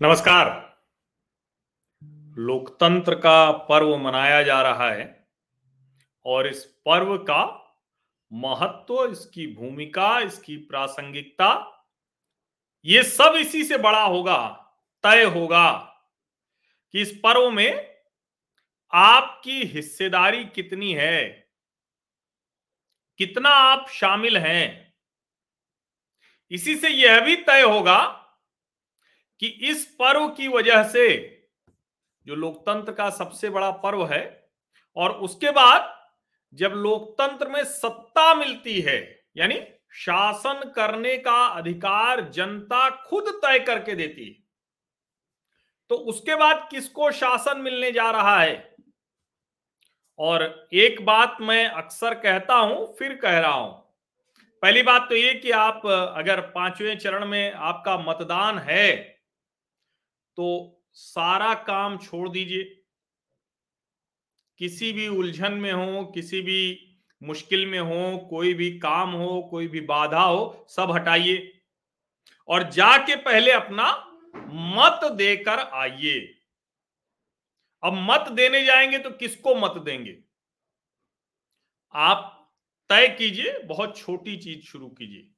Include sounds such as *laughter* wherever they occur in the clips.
नमस्कार। लोकतंत्र का पर्व मनाया जा रहा है और इस पर्व का महत्व, इसकी भूमिका, इसकी प्रासंगिकता, ये सब इसी से बड़ा होगा, तय होगा कि इस पर्व में आपकी हिस्सेदारी कितनी है, कितना आप शामिल हैं। इसी से यह भी तय होगा कि इस पर्व की वजह से जो लोकतंत्र का सबसे बड़ा पर्व है, और उसके बाद जब लोकतंत्र में सत्ता मिलती है, यानी शासन करने का अधिकार जनता खुद तय करके देती है तो उसके बाद किसको शासन मिलने जा रहा है? और एक बात मैं अक्सर कहता हूँ, फिर कह रहा हूँ। पहली बात तो ये कि आप अगर पाँचवें चरण में आपका मतदान है तो सारा काम छोड़ दीजिए। किसी भी उलझन में हो, किसी भी मुश्किल में हो, कोई भी काम हो, कोई भी बाधा हो, सब हटाइए और जाके पहले अपना मत देकर आइए। अब मत देने जाएँगे तो किसको मत देंगे? आप तय कीजिए, बहुत छोटी चीज़ शुरू कीजिए।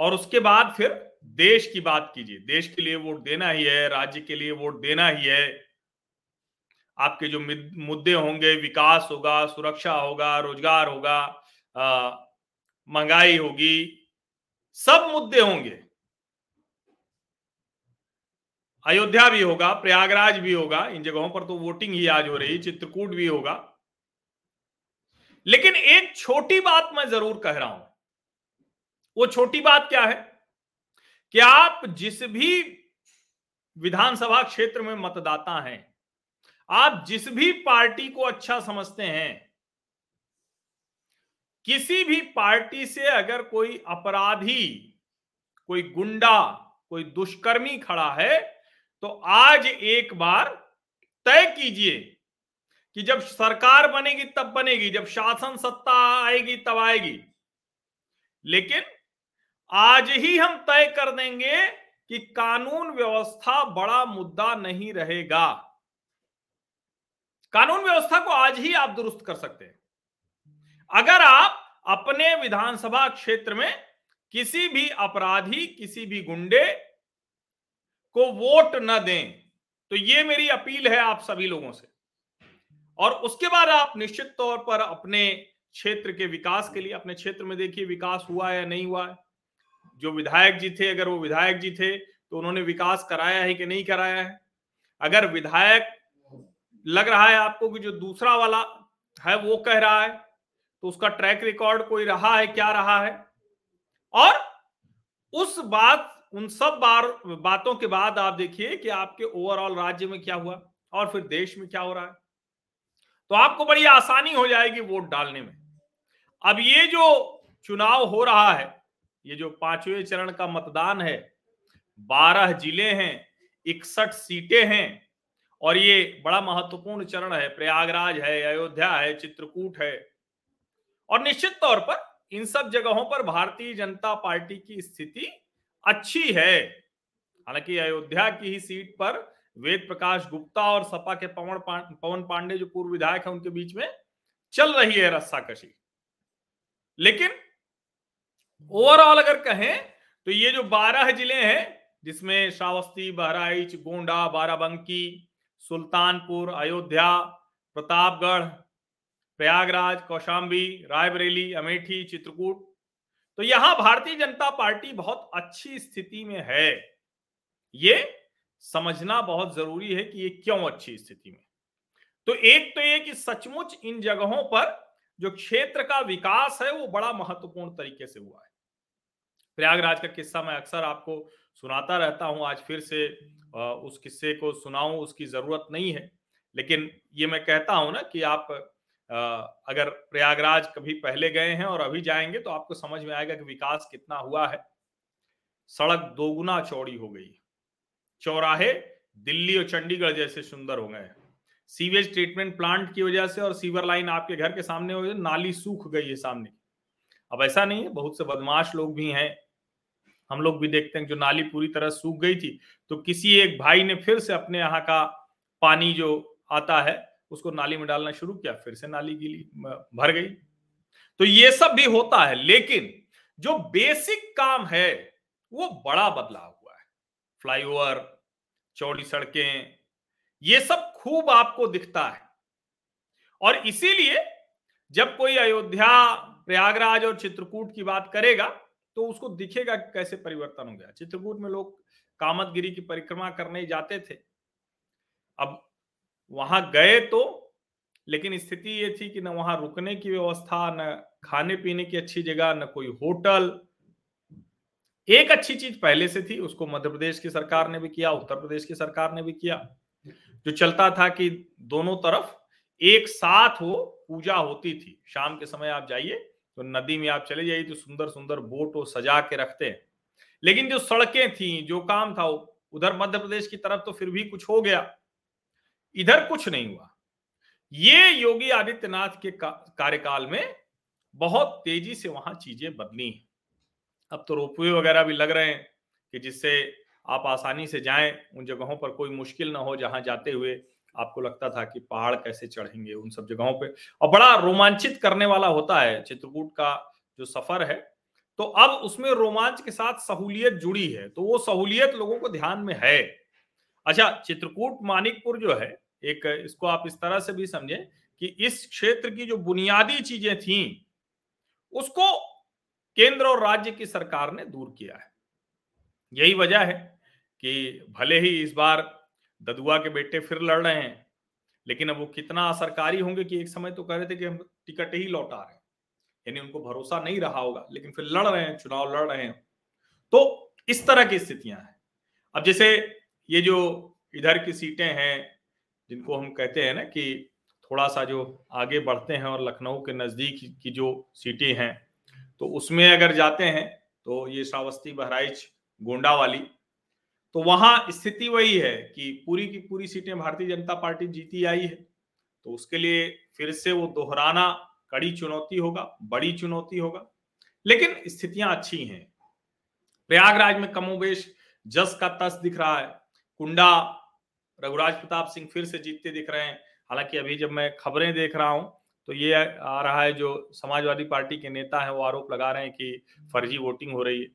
और उसके बाद फिर देश की बात कीजिए। देश के लिए वोट देना ही है, राज्य के लिए वोट देना ही है। आपके जो मुद्दे होंगे, विकास होगा, सुरक्षा होगा, रोज़गार होगा महँगाई होगी, सब मुद्दे होंगे। अयोध्या भी होगा, प्रयागराज भी होगा, इन जगहों पर तो वोटिंग ही आज हो रही, चित्रकूट भी होगा। लेकिन एक छोटी बात मैं ज़रूर कह रहा हूँ वो छोटी बात क्या है? कि आप जिस भी विधानसभा क्षेत्र में मतदाता हैं, आप जिस भी पार्टी को अच्छा समझते हैं, किसी भी पार्टी से अगर कोई अपराधी, कोई गुंडा, कोई दुष्कर्मी खड़ा है तो आज एक बार तय कीजिए कि जब सरकार बनेगी तब बनेगी, जब शासन सत्ता आएगी तब आएगी। लेकिन आज ही हम तय कर देंगे कि कानून व्यवस्था बड़ा मुद्दा नहीं रहेगा। कानून व्यवस्था को आज ही आप दुरुस्त कर सकते हैं। अगर आप अपने विधानसभा क्षेत्र में किसी भी अपराधी, किसी भी गुंडे को वोट न दें तो ये मेरी अपील है आप सभी लोगों से। और उसके बाद आप निश्चित तौर पर अपने क्षेत्र के विकास के लिए, अपने क्षेत्र में देखिए विकास हुआ है या नहीं हुआ है। जो विधायक जी थे, अगर वो विधायक जी थे तो उन्होंने विकास कराया है कि नहीं कराया है? अगर विधायक लग रहा है आपको कि जो दूसरा वाला है, वो कह रहा है तो उसका ट्रैक रिकॉर्ड कोई रहा है, क्या रहा है? और उस बात, उन सब बार, बातों के बाद आप देखिए कि आपके ओवरऑल राज्य में क्या हुआ और फिर देश में क्या हो रहा है। तो आपको बड़ी आसानी हो जाएगी वोट डालने में। अब ये जो चुनाव हो रहा है ये जो पाँचवें चरण का मतदान है, बारह ज़िले हैं, इकसठ सीटें हैं, और ये बड़ा महत्वपूर्ण चरण है, प्रयागराज है, अयोध्या है, चित्रकूट है। और निश्चित तौर पर इन सब जगहों पर भारतीय जनता पार्टी की स्थिति अच्छी है। हालाँकि अयोध्या की ही सीट पर वेद प्रकाश गुप्ता और सपा के पवन पवन पांडे जो पूर्व विधायक है, उनके बीच में चल रही है रस्साकशी। लेकिन ओवरऑल अगर कहें तो ये जो बारह ज़िले हैं, जिसमें श्रावस्ती, बहराइच, गोंडा, बाराबंकी, सुल्तानपुर, अयोध्या, प्रतापगढ़, प्रयागराज, कौशाम्बी, रायबरेली, अमेठी, चित्रकूट तो यहाँ भारतीय जनता पार्टी बहुत अच्छी स्थिति में है। ये समझना बहुत ज़रूरी है कि ये क्यों अच्छी स्थिति में। तो एक तो ये कि सचमुच इन जगहों पर जो क्षेत्र का विकास है, वो बड़ा महत्वपूर्ण तरीके से हुआ है। प्रयागराज का किस्सा मैं अक्सर आपको सुनाता रहता हूँ, आज फिर से उस किस्से को सुनाऊं, उसकी ज़रूरत नहीं है। लेकिन ये मैं कहता हूँ ना कि आप अगर प्रयागराज कभी पहले गए हैं और अभी जाएँगे तो आपको समझ में आएगा कि विकास कितना हुआ है। सड़क दोगुना चौड़ी हो गई। चौराहे दिल्ली और चंडीगढ़ जैसे सुंदर हो गए। सीवेज ट्रीटमेंट प्लांट की वजह से और सीवर लाइन आपके घर के सामने हो नाली सूख गई है सामने। अब ऐसा नहीं है, बहुत से बदमाश लोग भी हैं। हम लोग भी देखते हैं जो नाली पूरी तरह सूख गई थी तो किसी एक भाई ने फिर से अपने यहाँ का पानी जो आता है, उसको नाली में डालना शुरू किया, फिर से नाली गीली भर गई। तो ये सब भी होता है, लेकिन जो बेसिक काम है, वो बड़ा बदलाव हुआ है। फ्लाईओवर, चौड़ी सड़कें, ये सब खूब आपको दिखता है। और इसीलिए जब कोई अयोध्या, प्रयागराज और चित्रकूट की बात करेगा तो उसको दिखेगा कि कैसे परिवर्तन हो गया। चित्रकूट में लोग कामतगिरी की परिक्रमा करने जाते थे। अब वहाँ गए तो लेकिन स्थिति ये थी कि न वहाँ रुकने की व्यवस्था, न खाने पीने की अच्छी जगह, न कोई होटल। एक अच्छी चीज़ पहले से थी, उसको मध्य प्रदेश की सरकार ने भी किया, उत्तर प्रदेश की सरकार ने भी किया, जो चलता था कि दोनों तरफ़ एक साथ वो पूजा होती थी। शाम के समय आप जाइए तो नदी में आप चले जाइए तो सुंदर सुंदर बोट वो सजा के रखते हैं। लेकिन जो सड़कें थी जो काम था उधर मध्य प्रदेश की तरफ़ तो फिर भी कुछ हो गया। इधर कुछ नहीं हुआ। ये योगी आदित्यनाथ के का, कार्यकाल में बहुत तेज़ी से वहाँ चीज़ें बदली अब तो रोपवे वगैरह भी लग रहे हैं कि जिससे आप आसानी से जाएँ उन जगहों पर कोई मुश्किल ना हो जहाँ जाते हुए आपको लगता था कि पहाड़ कैसे चढ़ेंगे उन सब जगहों पे? और बड़ा रोमांचित करने वाला होता है चित्रकूट का जो सफ़र है। तो अब उसमें रोमांच के साथ सहूलियत जुड़ी है तो वो सहूलियत लोगों को ध्यान में है। अच्छा चित्रकूट मानिकपुर जो है, एक इसको आप इस तरह से भी समझे कि इस क्षेत्र की जो बुनियादी चीज़ें थी, उसको केंद्र और राज्य की सरकार ने दूर किया है। यही वजह है कि भले ही इस बार ददुआ के बेटे फिर लड़ रहे हैं। लेकिन अब वो कितना असरकारी होंगे कि एक समय तो कह रहे थे कि हम टिकट ही लौटा रहे हैं। यानी उनको भरोसा नहीं रहा होगा, लेकिन फिर लड़ रहे हैं, चुनाव लड़ रहे हैं। तो इस तरह की स्थितियाँ हैं। अब जैसे ये जो इधर की सीटें हैं, जिनको हम कहते हैं ना कि थोड़ा सा जो आगे बढ़ते हैं और लखनऊ के नज़दीक की जो सीटें हैं तो उसमें अगर जाते हैं तो ये श्रावस्ती बहराइच गोंडा वाली तो वहाँ स्थिति वही है कि पूरी की पूरी सीटें भारतीय जनता पार्टी जीती आई है। तो उसके लिए फिर से वो दोहराना कड़ी चुनौती होगा, बड़ी चुनौती होगा। लेकिन स्थितियाँ अच्छी हैं। प्रयागराज में कमोबेश जस का तस दिख रहा है। कुंडा, रघुराज प्रताप सिंह फिर से जीतते दिख रहे हैं। हालाँकि अभी जब मैं खबरें देख रहा हूँ तो ये आ रहा है जो समाजवादी पार्टी के नेता हैं, वो आरोप लगा रहे हैं कि फर्जी वोटिंग हो रही है।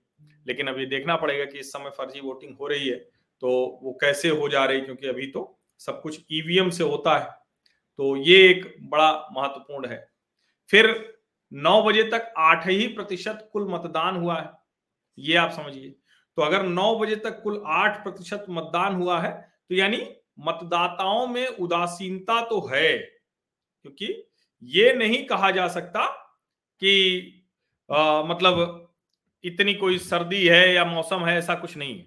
लेकिन अभी देखना पड़ेगा कि इस समय फर्जी वोटिंग हो रही है तो वो कैसे हो जा रही क्योंकि अभी तो सब कुछ ईवीएम से होता है तो ये एक बड़ा महत्वपूर्ण है। फिर नौ बजे तक आठ ही प्रतिशत कुल मतदान हुआ है ये आप समझिए। तो अगर नौ बजे तक कुल आठ प्रतिशत मतदान हुआ है तो यानी मतदाताओं में उदासीनता तो है क्योंकि ये नहीं कहा जा सकता कि आ, मतलब इतनी कोई सर्दी है या मौसम है, ऐसा कुछ नहीं है।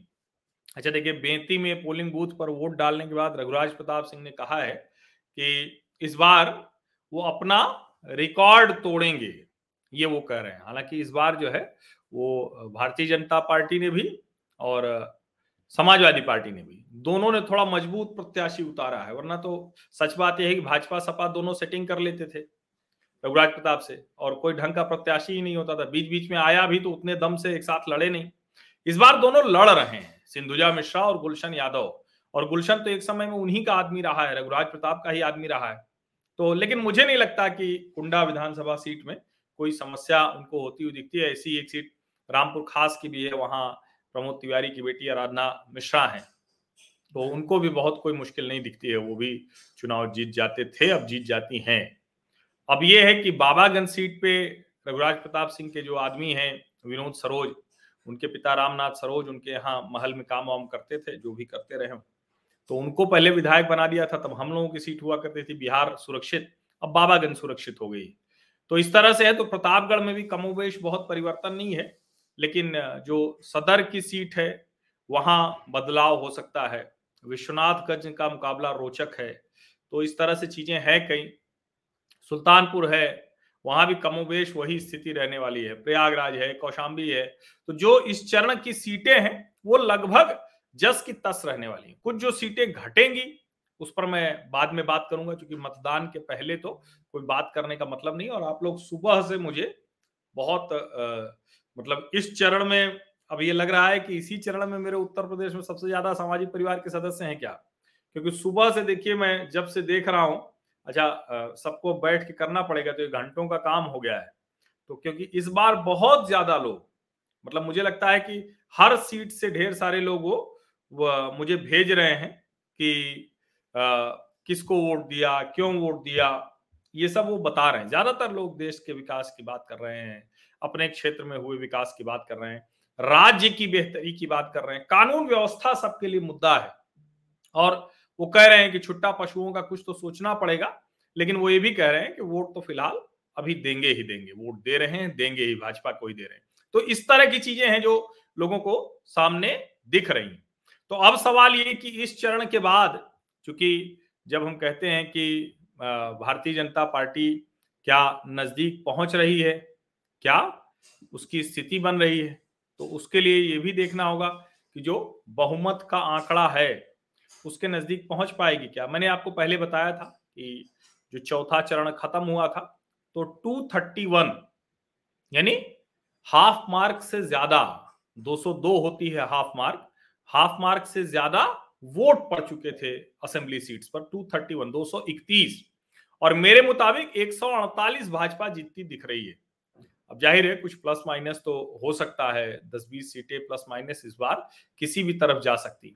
अच्छा देखिए, बेंती में पोलिंग बूथ पर वोट डालने के बाद रघुराज प्रताप सिंह ने कहा है कि इस बार वो अपना रिकॉर्ड तोड़ेंगे, ये वो कह रहे हैं। हालाँकि इस बार जो है, वो भारतीय जनता पार्टी ने भी और समाजवादी पार्टी ने भी, दोनों ने थोड़ा मज़बूत प्रत्याशी उतारा है, वरना तो सच बात यह है कि भाजपा सपा दोनों सेटिंग कर लेते थे। रघुराज प्रताप से। और कोई ढंग का प्रत्याशी ही नहीं होता था। बीच बीच में आया भी तो उतने दम से एक साथ लड़े नहीं। इस बार दोनों लड़ रहे हैं, सिंधुजा मिश्रा और गुलशन यादव। और गुलशन तो एक समय में उन्हीं का आदमी रहा है, रघुराज प्रताप का ही आदमी रहा है। तो लेकिन मुझे नहीं लगता कि कुंडा विधानसभा सीट में कोई समस्या उनको होती हुई दिखती है। ऐसी एक सीट रामपुर खास की भी है, वहाँ प्रमोद तिवारी की बेटी आराधना मिश्रा है। तो उनको भी बहुत कोई मुश्किल नहीं दिखती है। वो भी चुनाव जीत जाते थे, अब जीत जाती हैं। अब ये है कि बाबागंज सीट पे रघुराज प्रताप सिंह के जो आदमी हैं, विनोद सरोज, उनके पिता रामनाथ सरोज उनके यहाँ महल में काम वाम करते थे, जो भी करते रहे तो उनको पहले विधायक बना दिया था, तब हम लोगों की सीट हुआ करती थी, बिहार सुरक्षित, अब बाबागंज सुरक्षित हो गई। तो इस तरह से है तो प्रतापगढ़ में भी कमोवेश बहुत परिवर्तन नहीं है, लेकिन जो सदर की सीट है, वहाँ बदलाव हो सकता है। विश्वनाथ विश्वनाथगंज का मुकाबला रोचक है। तो इस तरह से चीज़ें हैं कई सुल्तानपुर है वहाँ भी कमोवेश वही स्थिति रहने वाली है। प्रयागराज है कौशाम्बी है। तो जो इस चरण की सीटें हैं वो लगभग जस की तस रहने वाली है। कुछ जो सीटें घटेंगी उस पर मैं बाद में बात करूँगा क्योंकि मतदान के पहले तो कोई बात करने का मतलब नहीं और आप लोग सुबह से मुझे बहुत आ, मतलब इस चरण में अब ये लग रहा है कि इसी चरण में मेरे उत्तर प्रदेश में सबसे ज़्यादा सामाजिक परिवार के सदस्य हैं क्या? क्योंकि सुबह से देखिए मैं जब से देख रहा हूँ अच्छा सबको बैठ के करना पड़ेगा तो ये घंटों का काम हो गया है। तो क्योंकि इस बार बहुत ज़्यादा लोग मतलब मुझे लगता है कि हर सीट से ढेर सारे लोग वो मुझे भेज रहे हैं कि आ, किसको वोट दिया क्यों वोट दिया ये सब वो बता रहे हैं। ज़्यादातर लोग देश के विकास की बात कर रहे हैं अपने क्षेत्र में हुए विकास की बात कर रहे हैं राज्य की बेहतरी की बात कर रहे हैं कानून व्यवस्था सबके लिए मुद्दा है। और वो कह रहे हैं कि छुट्टा पशुओं का कुछ तो सोचना पड़ेगा, लेकिन वो ये भी कह रहे हैं कि वोट तो फ़िलहाल अभी देंगे ही देंगे, वोट दे रहे हैं, देंगे ही, भाजपा को ही दे रहे हैं। तो इस तरह की चीज़ें हैं जो लोगों को सामने दिख रही हैं। तो अब सवाल ये कि इस चरण के बाद, चूँकि जब हम कहते हैं कि भारतीय जनता पार्टी क्या नज़दीक पहुँच रही है, क्या उसकी स्थिति बन रही है तो उसके लिए ये भी देखना होगा कि जो बहुमत का आंकड़ा है उसके नज़दीक पहुँच पाएगी क्या? मैंने आपको पहले बताया था कि जो चौथा चरण खत्म हुआ था तो 231 यानी हाफ़ मार्क से ज़्यादा 202 होती है हाफ़ मार्क हाफ़ मार्क से ज़्यादा वोट पड़ चुके थे असेंबली सीट्स पर 231 231 और मेरे मुताबिक 148 भाजपा जीतती दिख रही है। अब ज़ाहिर है, कुछ प्लस माइनस तो हो सकता है 10-20 सीटें प्लस माइनस इस बार किसी भी तरफ़ जा सकती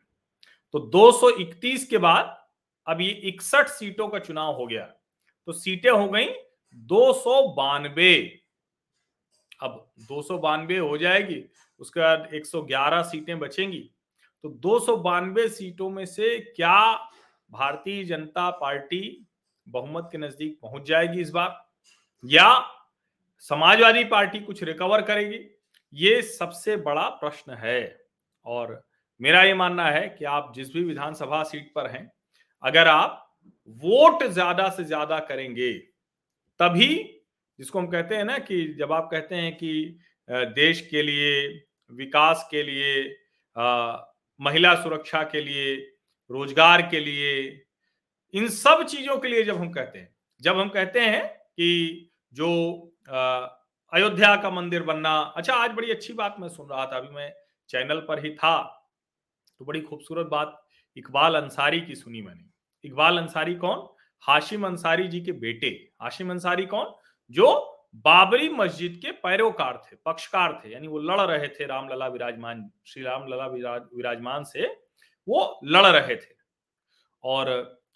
तो 231 के बाद अब ये इकसठ सीटों का चुनाव हो गया। तो सीटें हो गई दो सौ बानवे। अब दो सौ बानवे हो जाएगी, उसके बाद 111 सीटें बचेंगी। तो दो सौ बानवे सीटों में से क्या भारतीय जनता पार्टी बहुमत के नज़दीक पहुँच जाएगी इस बार? या समाजवादी पार्टी कुछ रिकवर करेगी? ये सबसे बड़ा प्रश्न है। और मेरा ये मानना है कि आप जिस भी विधानसभा सीट पर हैं अगर आप वोट ज़्यादा से ज़्यादा करेंगे तभी जिसको हम कहते हैं ना कि जब आप कहते हैं कि देश के लिए विकास के लिए आ, महिला सुरक्षा के लिए रोज़गार के लिए इन सब चीज़ों के लिए जब हम कहते हैं जब हम कहते हैं कि जो अयोध्या का मंदिर बनना अच्छा आज बड़ी अच्छी बात मैं सुन रहा था अभी मैं चैनल पर ही था तो बड़ी खूबसूरत बात इकबाल अंसारी की सुनी मैंने। इकबाल अंसारी कौन? हाशिम अंसारी जी के बेटे। हाशिम अंसारी कौन? जो बाबरी मस्जिद के पैरोकार थे, पक्षकार थे, यानी वो लड़ रहे थे रामलला विराजमान श्री रामलला विराजमान से वो लड़ रहे थे। और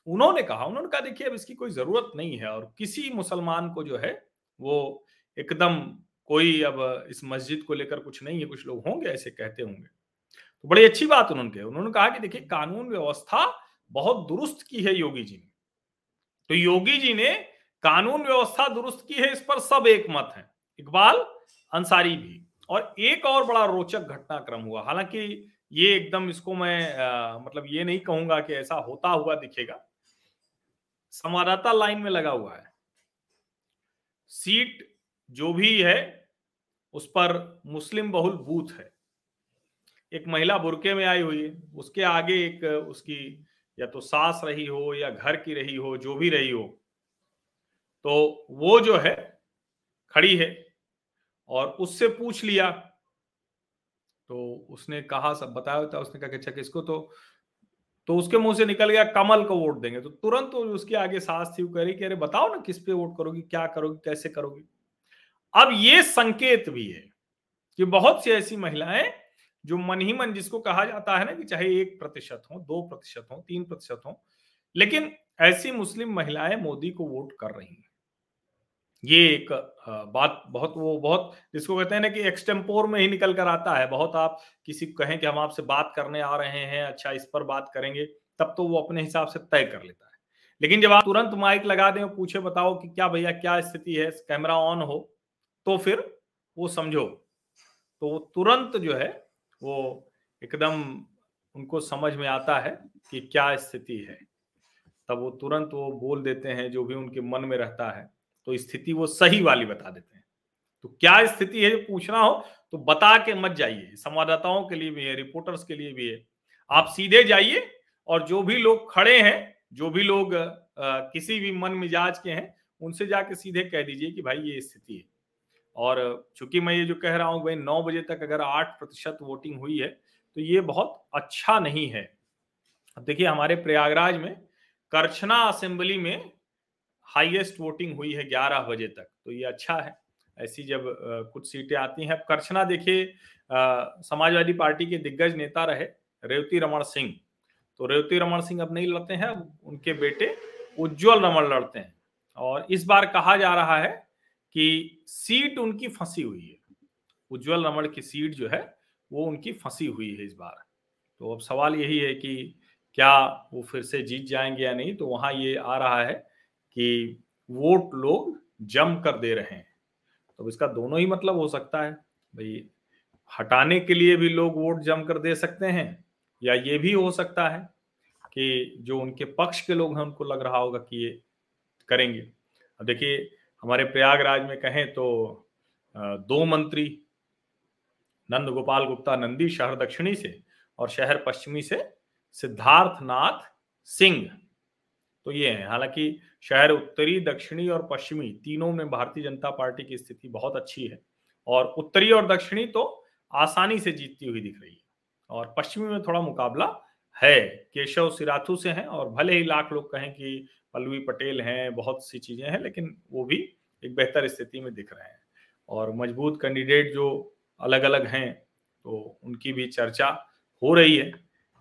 उन्होंने कहा उन्होंने कहा, देखिए, अब इसकी कोई ज़रूरत नहीं है और किसी मुसलमान को जो है, वो एकदम कोई अब इस मस्जिद को लेकर कुछ नहीं है, कुछ लोग होंगे ऐसे कहते होंगे। तो बड़ी अच्छी बात उन्होंने कही। उन्होंने कहा कि देखिए कानून व्यवस्था बहुत दुरुस्त की है योगी जी ने। तो योगी जी ने कानून व्यवस्था दुरुस्त की है इस पर सब एक मत है। इकबाल अंसारी भी। और एक और बड़ा रोचक घटनाक्रम हुआ। हालाँकि ये एकदम इसको मैं आ, मतलब ये नहीं कहूँगा कि ऐसा होता हुआ दिखेगा। संवाददाता लाइन में लगा हुआ है। सीट जो भी है उस पर मुस्लिम बहुल बूथ है। एक महिला बुरके में आई हुई है उसके आगे एक, उसकी या तो सास रही हो या घर की रही हो, जो भी रही हो तो वो जो है, खड़ी है और उससे पूछ लिया। तो उसने कहा, सब बताया था, उसने कहा कि अच्छा किसको तो तो उसके मुँह से निकल गया, कमल को वोट देंगे। तो तुरंत तो उसके आगे सास थी कह रही कि, अरे, बताओ ना, किस पे वोट करोगी, क्या करोगी, कैसे करोगी? अब ये संकेत भी है कि बहुत सी ऐसी महिलाएँ जो मन ही मन जिसको कहा जाता है ना कि चाहे एक प्रतिशत हो, दो प्रतिशत हो, तीन प्रतिशत हो, लेकिन ऐसी मुस्लिम महिलाएँ मोदी को वोट कर रही हैं। ये एक बात बहुत, वो बहुत जिसको कहते हैं ना कि एक्सटेम्पोर में ही निकल कर आता है। बहुत आप किसी को कहें कि हम आपसे बात करने आ रहे हैं अच्छा इस पर बात करेंगे, तब तो वो अपने हिसाब से तय कर लेता है। लेकिन जब आप तुरंत माइक लगा दें पूछे बताओ कि क्या भैया, क्या स्थिति है, कैमरा ऑन हो तो फिर वो समझो। तो तुरंत जो है वो एकदम उनको समझ में आता है कि क्या स्थिति है। तब वो तुरंत वो बोल देते हैं जो भी उनके मन में रहता है तो स्थिति वो सही वाली बता देते हैं। तो क्या स्थिति है जो पूछना हो तो बता के मत जाइए। संवाददाताओं के लिए भी है रिपोर्टर्स के लिए भी है। आप सीधे जाइए और जो भी लोग खड़े हैं जो भी लोग आ, किसी भी मन मिजाज के हैं उनसे जाके सीधे कह दीजिए कि भाई ये स्थिति है। और चूँकि मैं ये जो कह रहा हूँ भाई नौ बजे तक अगर आठ प्रतिशत वोटिंग हुई है तो ये बहुत अच्छा नहीं है। अब देखिए, हमारे प्रयागराज में करछना असेंबली में हाईएस्ट वोटिंग हुई है ग्यारह बजे तक तो ये अच्छा है। ऐसी जब कुछ सीटें आती हैं। अब करछना देखिए समाजवादी पार्टी के दिग्गज नेता रहे रेवती रमन सिंह। तो रेवती रमन सिंह अब नहीं लड़ते हैं, उनके बेटे उज्जवल रमन लड़ते हैं। और इस बार कहा जा रहा है कि सीट उनकी फंसी हुई है। उज्जवल रमण की सीट जो है, वो उनकी फंसी हुई है इस बार। तो अब सवाल यही है कि क्या वो फिर से जीत जाएँगे या नहीं? तो वहाँ ये आ रहा है कि वोट लोग जम कर दे रहे हैं। तो इसका दोनों ही मतलब हो सकता है। भाई, हटाने के लिए भी लोग वोट जम कर दे सकते हैं, या ये भी हो सकता है कि जो उनके पक्ष के लोग हैं, उनको लग रहा होगा कि ये करेंगे। अब देखिए हमारे प्रयागराज में कहें तो दो मंत्री, नंद गोपाल गुप्ता नंदी, शहर दक्षिणी से और शहर पश्चिमी से सिद्धार्थ नाथ सिंह। तो ये है। हालाँकि शहर उत्तरी, दक्षिणी और पश्चिमी तीनों में भारतीय जनता पार्टी की स्थिति बहुत अच्छी है और उत्तरी और दक्षिणी तो आसानी से जीतती हुई दिख रही है और पश्चिमी में थोड़ा मुकाबला है, केशव सिराथू से हैं और भले ही लाख लोग कहें कि पल्लवी पटेल हैं, बहुत सी चीज़ें हैं, लेकिन वो भी एक बेहतर स्थिति में दिख रहे हैं। और मज़बूत कैंडिडेट जो अलग अलग हैं तो उनकी भी चर्चा हो रही है,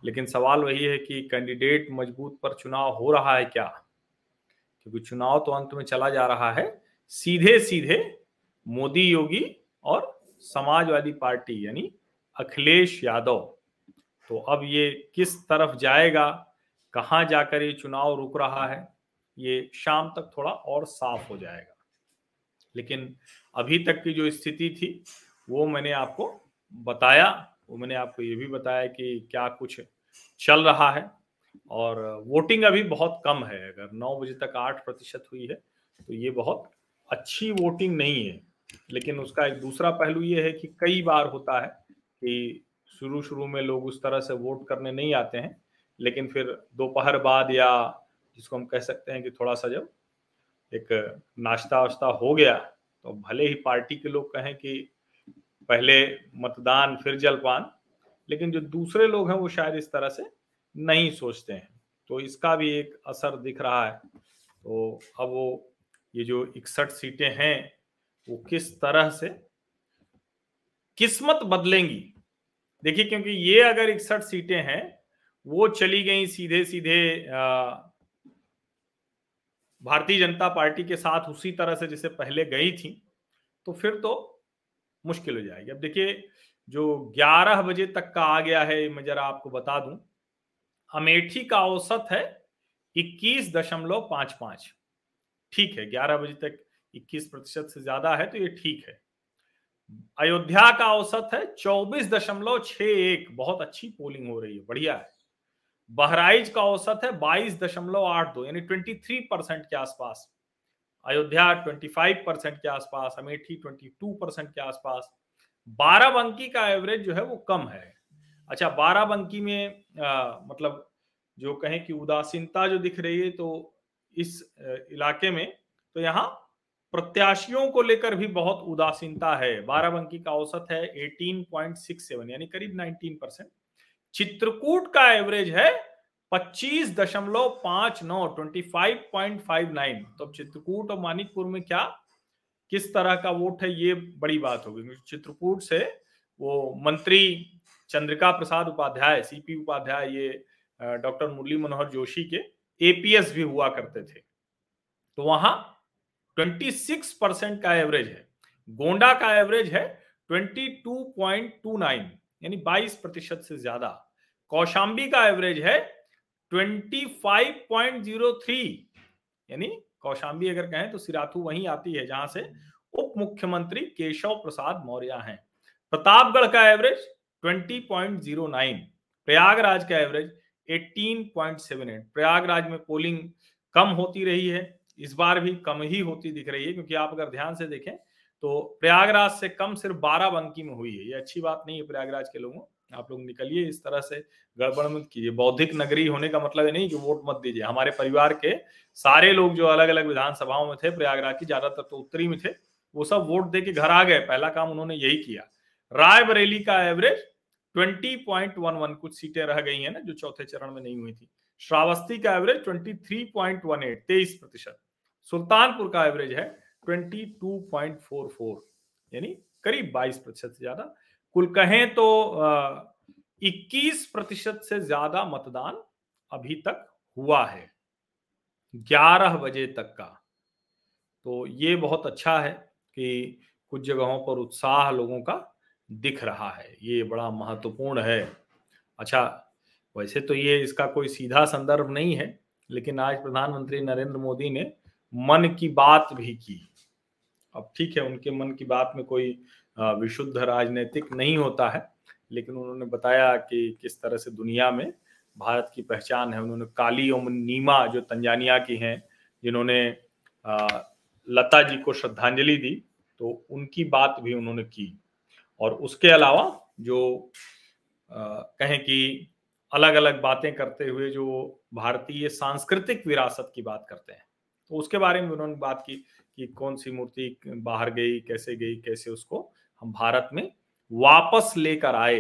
लेकिन सवाल वही है कि कैंडिडेट मज़बूत पर चुनाव हो रहा है क्या? क्योंकि चुनाव तो अंत में चला जा रहा है सीधे सीधे मोदी योगी और समाजवादी पार्टी, यानी अखिलेश यादव तो अब ये किस तरफ़ जाएगा, कहाँ जाकर ये चुनाव रुक रहा है, ये शाम तक थोड़ा और साफ़ हो जाएगा। लेकिन अभी तक की जो स्थिति थी, वो मैंने आपको बताया, वो मैंने आपको ये भी बताया कि क्या कुछ चल रहा है। और वोटिंग अभी बहुत कम है, अगर नौ बजे तक आठ प्रतिशत हुई है तो ये बहुत अच्छी वोटिंग नहीं है। लेकिन उसका एक दूसरा पहलू ये है कि कई बार होता है कि शुरू शुरू में लोग उस तरह से वोट करने नहीं आते हैं, लेकिन फिर दोपहर बाद या जिसको हम कह सकते हैं कि थोड़ा सा जब एक नाश्ता वाश्ता हो गया तो भले ही पार्टी के लोग कहें कि पहले मतदान, फिर जलपान, लेकिन जो दूसरे लोग हैं वो शायद इस तरह से नहीं सोचते हैं। तो इसका भी एक असर दिख रहा है। तो अब वो, ये जो इकसठ सीटें हैं, वो किस तरह से किस्मत बदलेंगी? देखिए, क्योंकि ये अगर इकसठ सीटें हैं, वो चली गई सीधे सीधे भारतीय जनता पार्टी के साथ उसी तरह से जैसे पहले गई थी तो फिर तो मुश्किल हो जाएगी। अब देखिए, जो 11 बजे तक का आ गया है, मैं जरा आपको बता दूँ, अमेठी का औसत है इक्कीस दशमलव पाँच पाँच। ठीक है 11 बजे तक 21 प्रतिशत से ज़्यादा है तो ये ठीक है। अयोध्या का औसत है चौबीस दशमलव छ एक। बहुत अच्छी पोलिंग हो रही है बढ़िया है। बहराइच का औसत है बाईस दशमलव आठ दो यानी ट्वेंटी थ्री परसेंट के आसपास। अयोध्या ट्वेंटी फाइव परसेंट के आसपास अमेठी ट्वेंटी टू परसेंट के आसपास। बाराबंकी का एवरेज जो है वो कम है। अच्छा बाराबंकी में आ, मतलब जो कहें कि उदासीनता जो दिख रही है तो इस इलाके में तो यहाँ प्रत्याशियों को लेकर भी बहुत उदासीनता है। बाराबंकी का औसत है 18.67 यानी करीब 19 परसेंट। चित्रकूट का एवरेज है पच्चीस दशमलव पाँच नौ, twenty five point five nine. तो चित्रकूट और मानिकपुर में क्या, किस तरह का वोट है, ये बड़ी बात होगी चित्रकूट से वो मंत्री चंद्रिका प्रसाद उपाध्याय सीपी उपाध्याय, ये डॉक्टर मुरली मनोहर जोशी के एपीएस भी हुआ करते थे। तो वहाँ 26 परसेंट का एवरेज है। गोंडा का एवरेज है 22.29 यानी 22 प्रतिशत से ज़्यादा। कौशाम्बी का एवरेज है 25.03 यानी कौशाम्बी अगर कहें तो सिराथू वहीं आती है जहाँ से उप मुख्यमंत्री केशव प्रसाद मौर्य हैं। प्रतापगढ़ का एवरेज 20.09 प्रयागराज का एवरेज 18.78 प्रयागराज में पोलिंग कम होती रही है इस बार भी कम ही होती दिख रही है, क्योंकि आप अगर ध्यान से देखें तो प्रयागराज से कम सिर्फ़ बारह बंकी में हुई है। ये अच्छी बात नहीं है प्रयागराज के लोगों, आप लोग निकलिए, इस तरह से गड़बड़ मत कीजिए। बौद्धिक नगरी होने का मतलब है नहीं कि वोट मत दीजिए। हमारे परिवार के सारे लोग जो अलग अलग विधानसभाओं में थे, प्रयागराज की ज़्यादातर तो उत्तरी में थे, वो सब वोट दे के घर आ गए। पहला काम उन्होंने यही किया। रायबरेली का एवरेज 20.11 कुछ सीटें रह गई हैं ना, जो चौथे चरण में नहीं हुई थी। श्रावस्ती का एवरेज 23.18 तेईस प्रतिशत। सुल्तानपुर का एवरेज है 22.44 यानी करीब 22 प्रतिशत से ज़्यादा। कुल कहें तो 21 प्रतिशत से ज़्यादा मतदान अभी तक हुआ है 11 बजे तक का। तो ये बहुत अच्छा है कि कुछ जगहों पर उत्साह लोगों का दिख रहा है, ये बड़ा महत्वपूर्ण है। अच्छा वैसे तो ये इसका कोई सीधा संदर्भ नहीं है, लेकिन आज प्रधानमंत्री नरेंद्र मोदी ने मन की बात भी की। अब ठीक है, उनके मन की बात में कोई विशुद्ध राजनीतिक नहीं होता है, लेकिन उन्होंने बताया कि किस तरह से दुनिया में भारत की पहचान है। उन्होंने काली और नीमा जो तंजानिया की हैं, जिन्होंने लता जी को श्रद्धांजलि दी तो उनकी बात भी उन्होंने की। और उसके अलावा जो कहें कि अलग अलग बातें करते हुए जो भारतीय सांस्कृतिक विरासत की बात करते हैं तो उसके बारे में उन्होंने बात की कि कौन सी मूर्ति बाहर गई, कैसे गई, कैसे उसको हम भारत में वापस लेकर आए।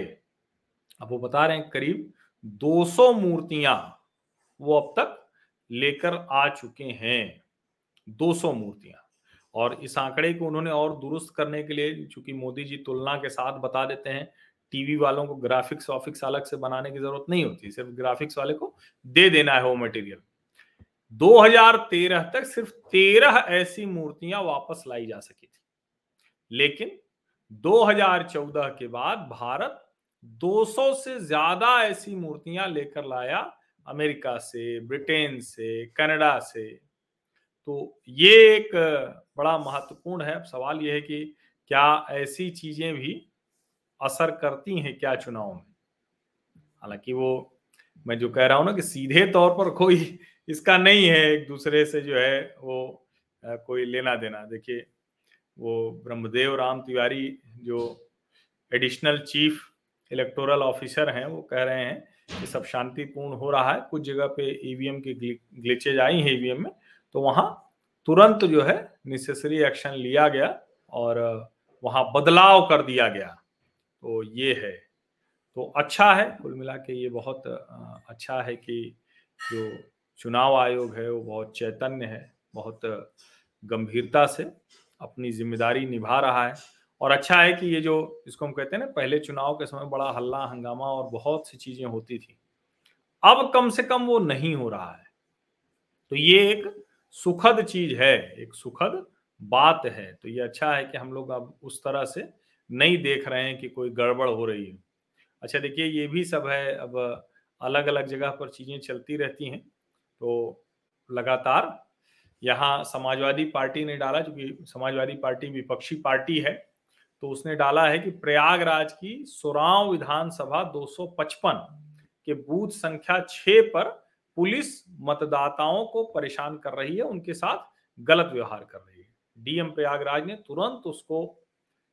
अब वो बता रहे हैं करीब 200 मूर्तियाँ वो अब तक लेकर आ चुके हैं। 200 मूर्तियाँ। और इस आंकड़े को उन्होंने और दुरुस्त करने के लिए, चूँकि मोदी जी तुलना के साथ बता देते हैं, टीवी वालों को ग्राफिक्स ऑफिक्स अलग से बनाने की ज़रूरत नहीं होती, सिर्फ़ ग्राफिक्स वाले को दे देना है वो मटेरियल 2013 तक सिर्फ़ 13 ऐसी मूर्तियाँ वापस लाई जा सकी थी। लेकिन 2014 के बाद भारत 200 से ज़्यादा ऐसी मूर्तियाँ लेकर लाया अमेरिका से, ब्रिटेन से, कनाडा से। तो ये एक बड़ा महत्वपूर्ण है। सवाल यह है कि क्या ऐसी चीज़ें भी असर करती हैं क्या चुनाव में? हालाँकि वो, मैं जो कह रहा हूँ ना कि सीधे तौर पर कोई इसका नहीं है एक दूसरे से जो है वो कोई लेना देना। देखिए, वो ब्रह्मदेव राम तिवारी जो एडिशनल चीफ इलेक्टोरल ऑफिसर हैं, वो कह रहे हैं कि सब शांतिपूर्ण हो रहा है, कुछ जगह पे ईवीएम के ग्लिचेज आई हैं ईवीएम में तो वहाँ तुरंत जो है नेसेसरी एक्शन लिया गया और वहाँ बदलाव कर दिया गया। तो ये है। तो अच्छा है, कुल मिला के ये बहुत अच्छा है कि जो चुनाव आयोग है, वो बहुत चैतन्य है, बहुत गंभीरता से अपनी ज़िम्मेदारी निभा रहा है। और अच्छा है कि ये जो इसको हम कहते हैं ना, पहले चुनाव के समय बड़ा हल्ला, हंगामा और बहुत सी चीज़ें होती थी, अब कम से कम वो नहीं हो रहा है। तो ये एक सुखद चीज़ है, एक सुखद बात है। तो ये अच्छा है कि हम लोग अब उस तरह से नहीं देख रहे हैं कि कोई गड़बड़ हो रही है। अच्छा देखिए, ये भी सब है, अब अलग अलग जगह पर चीज़ें चलती रहती हैं। तो लगातार यहाँ समाजवादी पार्टी ने डाला क्योंकि समाजवादी पार्टी विपक्षी पार्टी है तो उसने डाला है कि प्रयागराज की सुराव विधानसभा 255 के बूथ संख्या छह पर पुलिस मतदाताओं को परेशान कर रही है, उनके साथ गलत व्यवहार कर रही है। डीएम प्रयागराज ने तुरंत उसको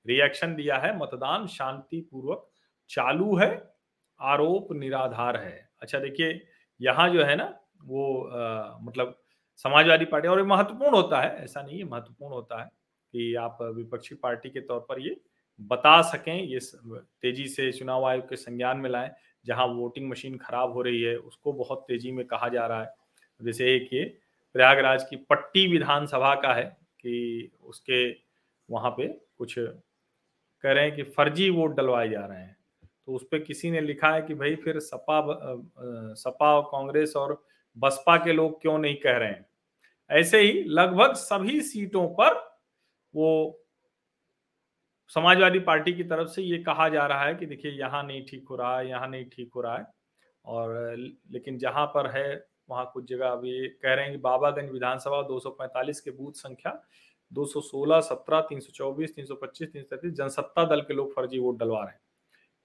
रिएक्शन दिया है, मतदान शांतिपूर्वक चालू है, आरोप निराधार है। अच्छा देखिए, यहाँ जो है ना वो आ, मतलब समाजवादी पार्टी और ये महत्वपूर्ण होता है ऐसा नहीं है महत्वपूर्ण होता है कि आप विपक्षी पार्टी के तौर पर ये बता सकें ये तेज़ी से चुनाव आयोग के संज्ञान में लाएँ जहाँ वोटिंग मशीन खराब हो रही है उसको बहुत तेज़ी में कहा जा रहा है। जैसे एक ये प्रयागराज की पट्टी विधानसभा का है कि उसके वहाँ पे कुछ कह रहे हैं कि फर्जी वोट डलवाए जा रहे हैं। तो उस पर किसी ने लिखा है कि भाई फिर सपा सपा कांग्रेस और बसपा के लोग क्यों नहीं कह रहे हैं? ऐसे ही लगभग सभी सीटों पर वो समाजवादी पार्टी की तरफ़ से ये कहा जा रहा है कि देखिए यहाँ नहीं ठीक हो रहा है यहाँ नहीं ठीक हो रहा है। और लेकिन जहाँ पर है वहाँ कुछ जगह अभी कह रहे हैं कि बाबागंज विधानसभा 245 के बूथ संख्या 216, 17, 324, 325, 333 जनसत्ता दल के लोग फर्जी वोट डलवा रहे हैं।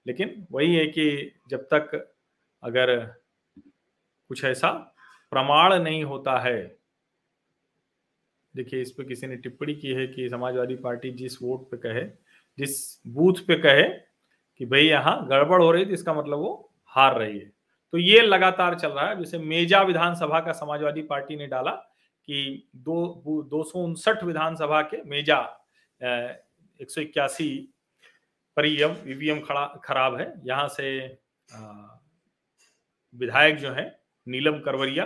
लेकिन वही है कि जब तक अगर कुछ ऐसा प्रमाण नहीं होता है। देखिए, इस पे किसी ने टिप्पणी की है कि समाजवादी पार्टी जिस वोट पे कहे, जिस बूथ पे कहे कि भाई यहाँ गड़बड़ हो रही थी, इसका मतलब वो हार रही है। तो ये लगातार चल रहा है। जैसे मेजा विधानसभा का समाजवादी पार्टी ने डाला कि दो दो सौ उनसठ विधानसभा के मेजा एक सौ इक्यासी पर ईवीएम खराब है। यहाँ से विधायक जो है नीलम करवरिया,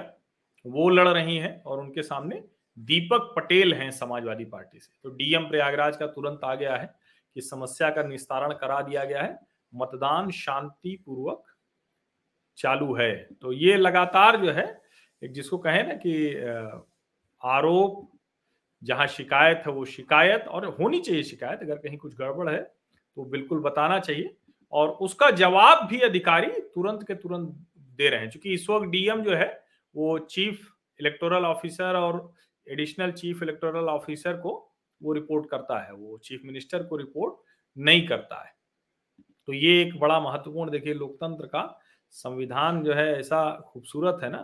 वो लड़ रही हैं और उनके सामने दीपक पटेल हैं समाजवादी पार्टी से। तो डीएम प्रयागराज का तुरंत आ गया है कि समस्या का निस्तारण करा दिया गया है। मतदान शांति पूर्वक चालू है। तो ये लगातार जो है, एक जिसको कहे ना कि आरोप, जहाँ शिकायत है वो शिकायत और होनी चाहिए शिकायत, अगर कहीं कुछ गड़बड़ है तो बिल्कुल बताना चाहिए। और उसका जवाब भी अधिकारी तुरंत के तुरंत दे रहे हैं। क्योंकि इस वक्त डीएम जो है, वो चीफ इलेक्टोरल ऑफिसर और एडिशनल चीफ इलेक्टोरल ऑफिसर को वो रिपोर्ट करता है। वो चीफ मिनिस्टर को रिपोर्ट नहीं करता है। तो ये एक बड़ा महत्वपूर्ण, देखिए, लोकतंत्र का संविधान जो है, ऐसा खूबसूरत है ना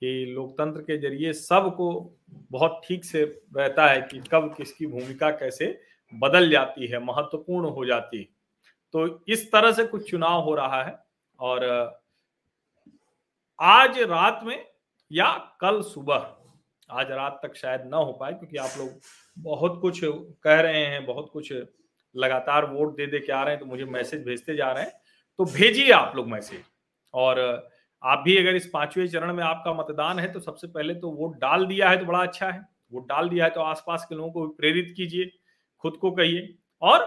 कि लोकतंत्र के ज़रिए सबको बहुत ठीक से रहता है कि कब किसकी भूमिका कैसे बदल जाती है, महत्वपूर्ण हो जाती है। तो इस तरह से कुछ चुनाव हो रहा है और आज रात में या कल सुबह? आज रात तक शायद ना हो पाए, क्योंकि आप लोग बहुत कुछ कह रहे हैं, बहुत कुछ लगातार वोट दे दे के आ रहे हैं तो मुझे मैसेज भेजते जा रहे हैं। तो भेजिए आप लोग मैसेज। और आप भी अगर इस पाँचवें चरण में आपका मतदान है तो सबसे पहले तो वोट डाल दिया है तो बड़ा अच्छा है। वोट डाल दिया है तो आसपास के लोगों को प्रेरित कीजिए, खुद को कहिए। और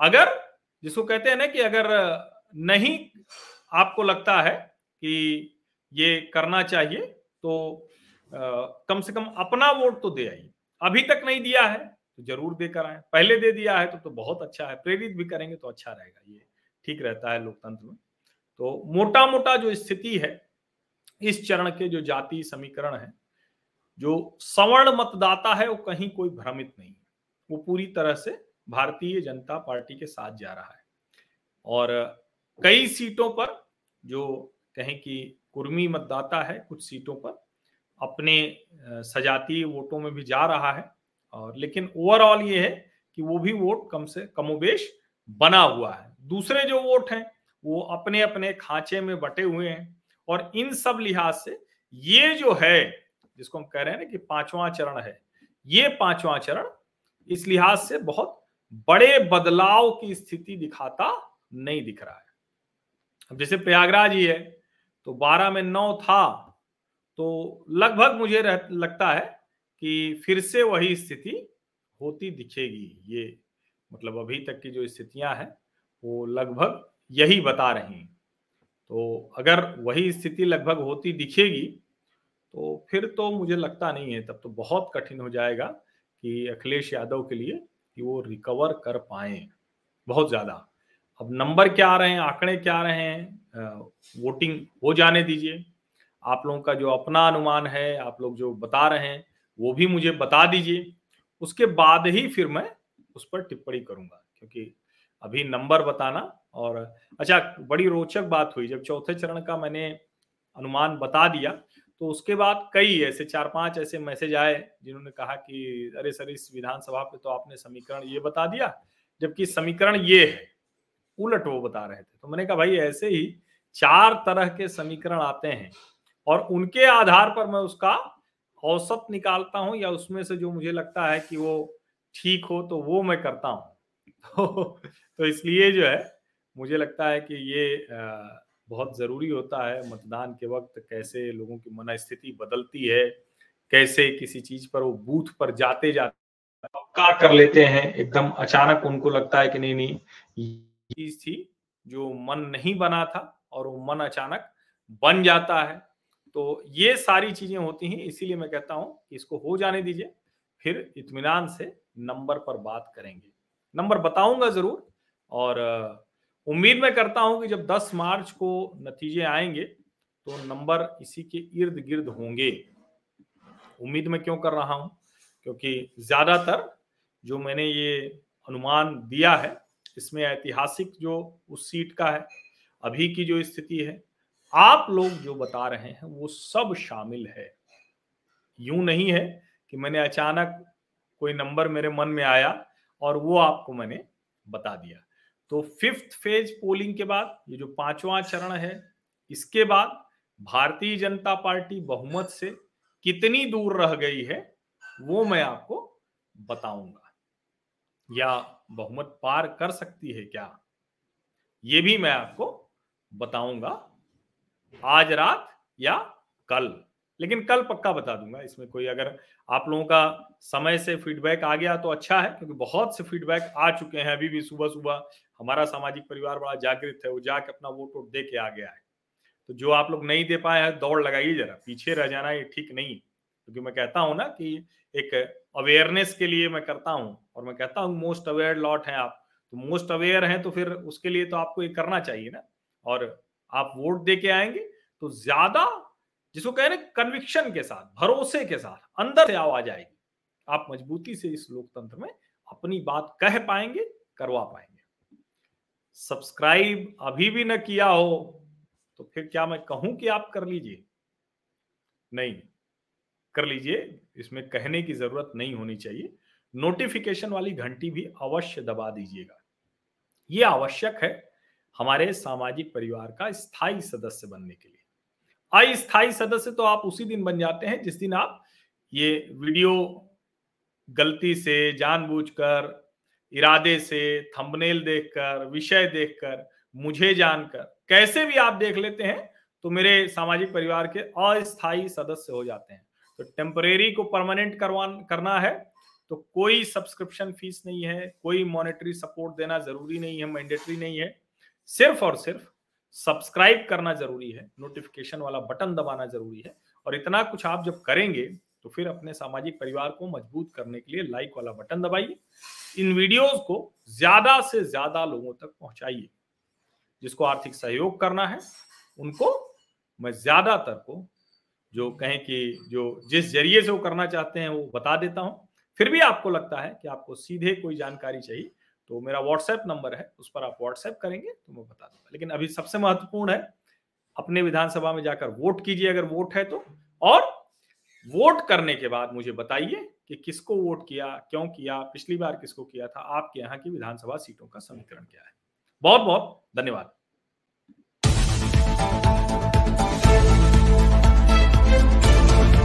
अगर, जिसको कहते हैं ना कि अगर नहीं आपको लगता है कि ये करना चाहिए तो आ, कम से कम अपना वोट तो दे आइए। अभी तक नहीं दिया है तो ज़रूर देकर आए। पहले दे दिया है तो तो बहुत अच्छा है प्रेरित भी करेंगे तो अच्छा रहेगा ये ठीक रहता है लोकतंत्र में। तो मोटा मोटा जो स्थिति है इस चरण के जो जाति समीकरण है जो सवर्ण मतदाता है वो कहीं कोई भ्रमित नहीं वो पूरी तरह से भारतीय जनता पार्टी के साथ जा रहा है। और कई सीटों पर जो कहें कि कुर्मी मतदाता है कुछ सीटों पर, अपने सजातीय वोटों में भी जा रहा है और लेकिन ओवरऑल ये है कि वो भी वोट कम से, कमोबेश बना हुआ है। दूसरे जो वोट हैं, वो अपने अपने खांचे में बटे हुए हैं और इन सब लिहाज से ये जो है, जिसको हम कह रहे हैं ना कि पांचवा चरण है, ये पांचवा चरण इस लिहाज से बहुत बड़े बदलाव की स्थिति दिखाता नहीं दिख रहा है। अब जैसे प्रयागराज ही है तो 12 में नौ था तो लगभग मुझे रह, लगता है कि फिर से वही स्थिति होती दिखेगी। ये मतलब अभी तक की जो स्थितियाँ हैं वो लगभग यही बता रही हैं। तो अगर वही स्थिति लगभग होती दिखेगी तो फिर तो मुझे लगता नहीं है तब तो बहुत कठिन हो जाएगा कि अखिलेश यादव के लिए कि वो रिकवर कर पाए बहुत ज़्यादा। अब नंबर क्या आ रहे हैं, आंकड़े क्या आ रहे हैं वोटिंग हो जाने दीजिए। आप लोगों का जो अपना अनुमान है, आप लोग जो बता रहे हैं, वो भी मुझे बता दीजिए। उसके बाद ही फिर मैं उस पर टिप्पणी करूँगा, क्योंकि अभी नंबर बताना और अच्छा बड़ी रोचक बात हुई। जब चौथे चरण का मैंने अनुमान बता दिया तो उसके बाद कई ऐसे, चार पाँच ऐसे मैसेज आए, जिन्होंने कहा कि, अरे सर, इस विधानसभा पे तो आपने समीकरण ये बता दिया, जबकि समीकरण ये है। उलट वो बता रहे थे। तो मैंने कहा भाई ऐसे ही चार तरह के समीकरण आते हैं और उनके आधार पर मैं उसका औसत निकालता हूँ या उसमें से जो मुझे लगता है कि वो ठीक हो तो वो मैं करता हूँ। *laughs* तो, तो इसलिए जो है मुझे लगता है कि ये बहुत ज़रूरी होता है मतदान के वक्त कैसे लोगों की मनस्थिति बदलती है कैसे किसी चीज़ पर वो बूथ पर जाते जाते कर लेते हैं। एकदम अचानक उनको लगता है कि नहीं नहीं चीज़ थी, जो मन नहीं बना था और वो मन अचानक बन जाता है। तो ये सारी चीज़ें होती हैं, इसीलिए मैं कहता हूँ कि इसको हो जाने दीजिए, फिर इतमान से नंबर पर बात करेंगे। नंबर बताऊँगा ज़रूर और उम्मीद मैं करता हूँ कि जब 10 मार्च को नतीजे आएँगे तो नंबर इसी के इर्द गिर्द होंगे। उम्मीद मैं क्यों कर रहा हूँ? क्योंकि ज़्यादातर जो मैंने ये अनुमान दिया है इसमें ऐतिहासिक जो उस सीट का है, अभी की जो स्थिति है, आप लोग जो बता रहे हैं, वो सब शामिल है। यूँ नहीं है कि मैंने अचानक कोई नंबर मेरे मन में आया और वो आपको मैंने बता दिया। तो फिफ्थ फ़ेज़ पोलिंग के बाद, ये जो पांचवा चरण है, इसके बाद भारतीय जनता पार्टी बहुमत से कितनी दूर रह गई है, वो मैं आपको बताऊँगा। या बहुमत पार कर सकती है क्या? ये भी मैं आपको बताऊँगा आज रात या कल। लेकिन कल पक्का बता दूँगा, इसमें कोई अगर आप लोगों का समय से फीडबैक आ गया तो अच्छा है, क्योंकि बहुत से फीडबैक आ चुके हैं अभी भी सुबह सुबह हमारा सामाजिक परिवार बड़ा जागृत है, वो जाके अपना वोट वोट दे के आ गया है। तो जो आप लोग नहीं दे पाए हैं, दौड़ लगाइए जरा, पीछे रह जाना ये ठीक नहीं क्योंकि मैं कहता हूँ ना कि एक अवेयरनेस के लिए मैं करता हूँ और मैं कहता हूँ मोस्ट अवेयर लॉट हैं आप। तो मोस्ट अवेयर हैं तो फिर उसके लिए तो आपको ये करना चाहिए ना। और आप वोट दे के आएँगे तो ज़्यादा जिसको कह रहे कन्विक्शन के साथ, भरोसे के साथ अंदर से आवाज़ आएगी। आप मजबूती से इस लोकतंत्र में अपनी बात कह पाएँगे, करवा पाएँगे। सब्सक्राइब अभी भी न किया हो तो फिर क्या मैं कहूँ कि आप कर लीजिए? नहीं। कर लीजिए, इसमें कहने की ज़रूरत नहीं होनी चाहिए। नोटिफिकेशन वाली घंटी भी अवश्य दबा दीजिएगा। ये आवश्यक है हमारे सामाजिक परिवार का स्थायी सदस्य बनने के लिए। अस्थायी सदस्य तो आप उसी दिन बन जाते हैं जिस दिन आप ये वीडियो गलती से, जानबूझकर, इरादे से थंबनेल देखकर, विषय देखकर, मुझे जानकर, कैसे भी आप देख लेते हैं तो मेरे सामाजिक परिवार के अस्थायी सदस्य हो जाते हैं। तो टेम्परेरी को परमानेंट करवा करना है तो कोई सब्सक्रिप्शन फ़ीस नहीं है, कोई मॉनेटरी सपोर्ट देना ज़रूरी नहीं है मैंडेटरी नहीं है। सिर्फ़ और सिर्फ़ सब्सक्राइब करना ज़रूरी है नोटिफिकेशन वाला बटन दबाना ज़रूरी है। और इतना कुछ आप जब करेंगे तो फिर अपने सामाजिक परिवार को मज़बूत करने के लिए लाइक वाला बटन दबाइए। इन वीडियोस को ज़्यादा से ज़्यादा लोगों तक पहुंचाइए, जिसको आर्थिक सहयोग करना है, उनको मैं ज़्यादातर को जो कहें कि जो जिस ज़रिए से वो करना चाहते हैं, वो बता देता हूँ। फिर भी आपको लगता है कि आपको सीधे कोई जानकारी चाहिए तो मेरा व्हाट्सएप नंबर है, उस पर आप व्हाट्सएप करेंगे तो मैं बता दूँगा। लेकिन अभी सबसे महत्वपूर्ण है, अपने विधानसभा में जाकर वोट कीजिए, अगर वोट है तो। और वोट करने के बाद मुझे बताइए कि किसको वोट किया, क्यों किया, पिछली बार किसको किया था, आपके यहाँ की विधानसभा सीटों का समीकरण क्या है? बहुत बहुत धन्यवाद।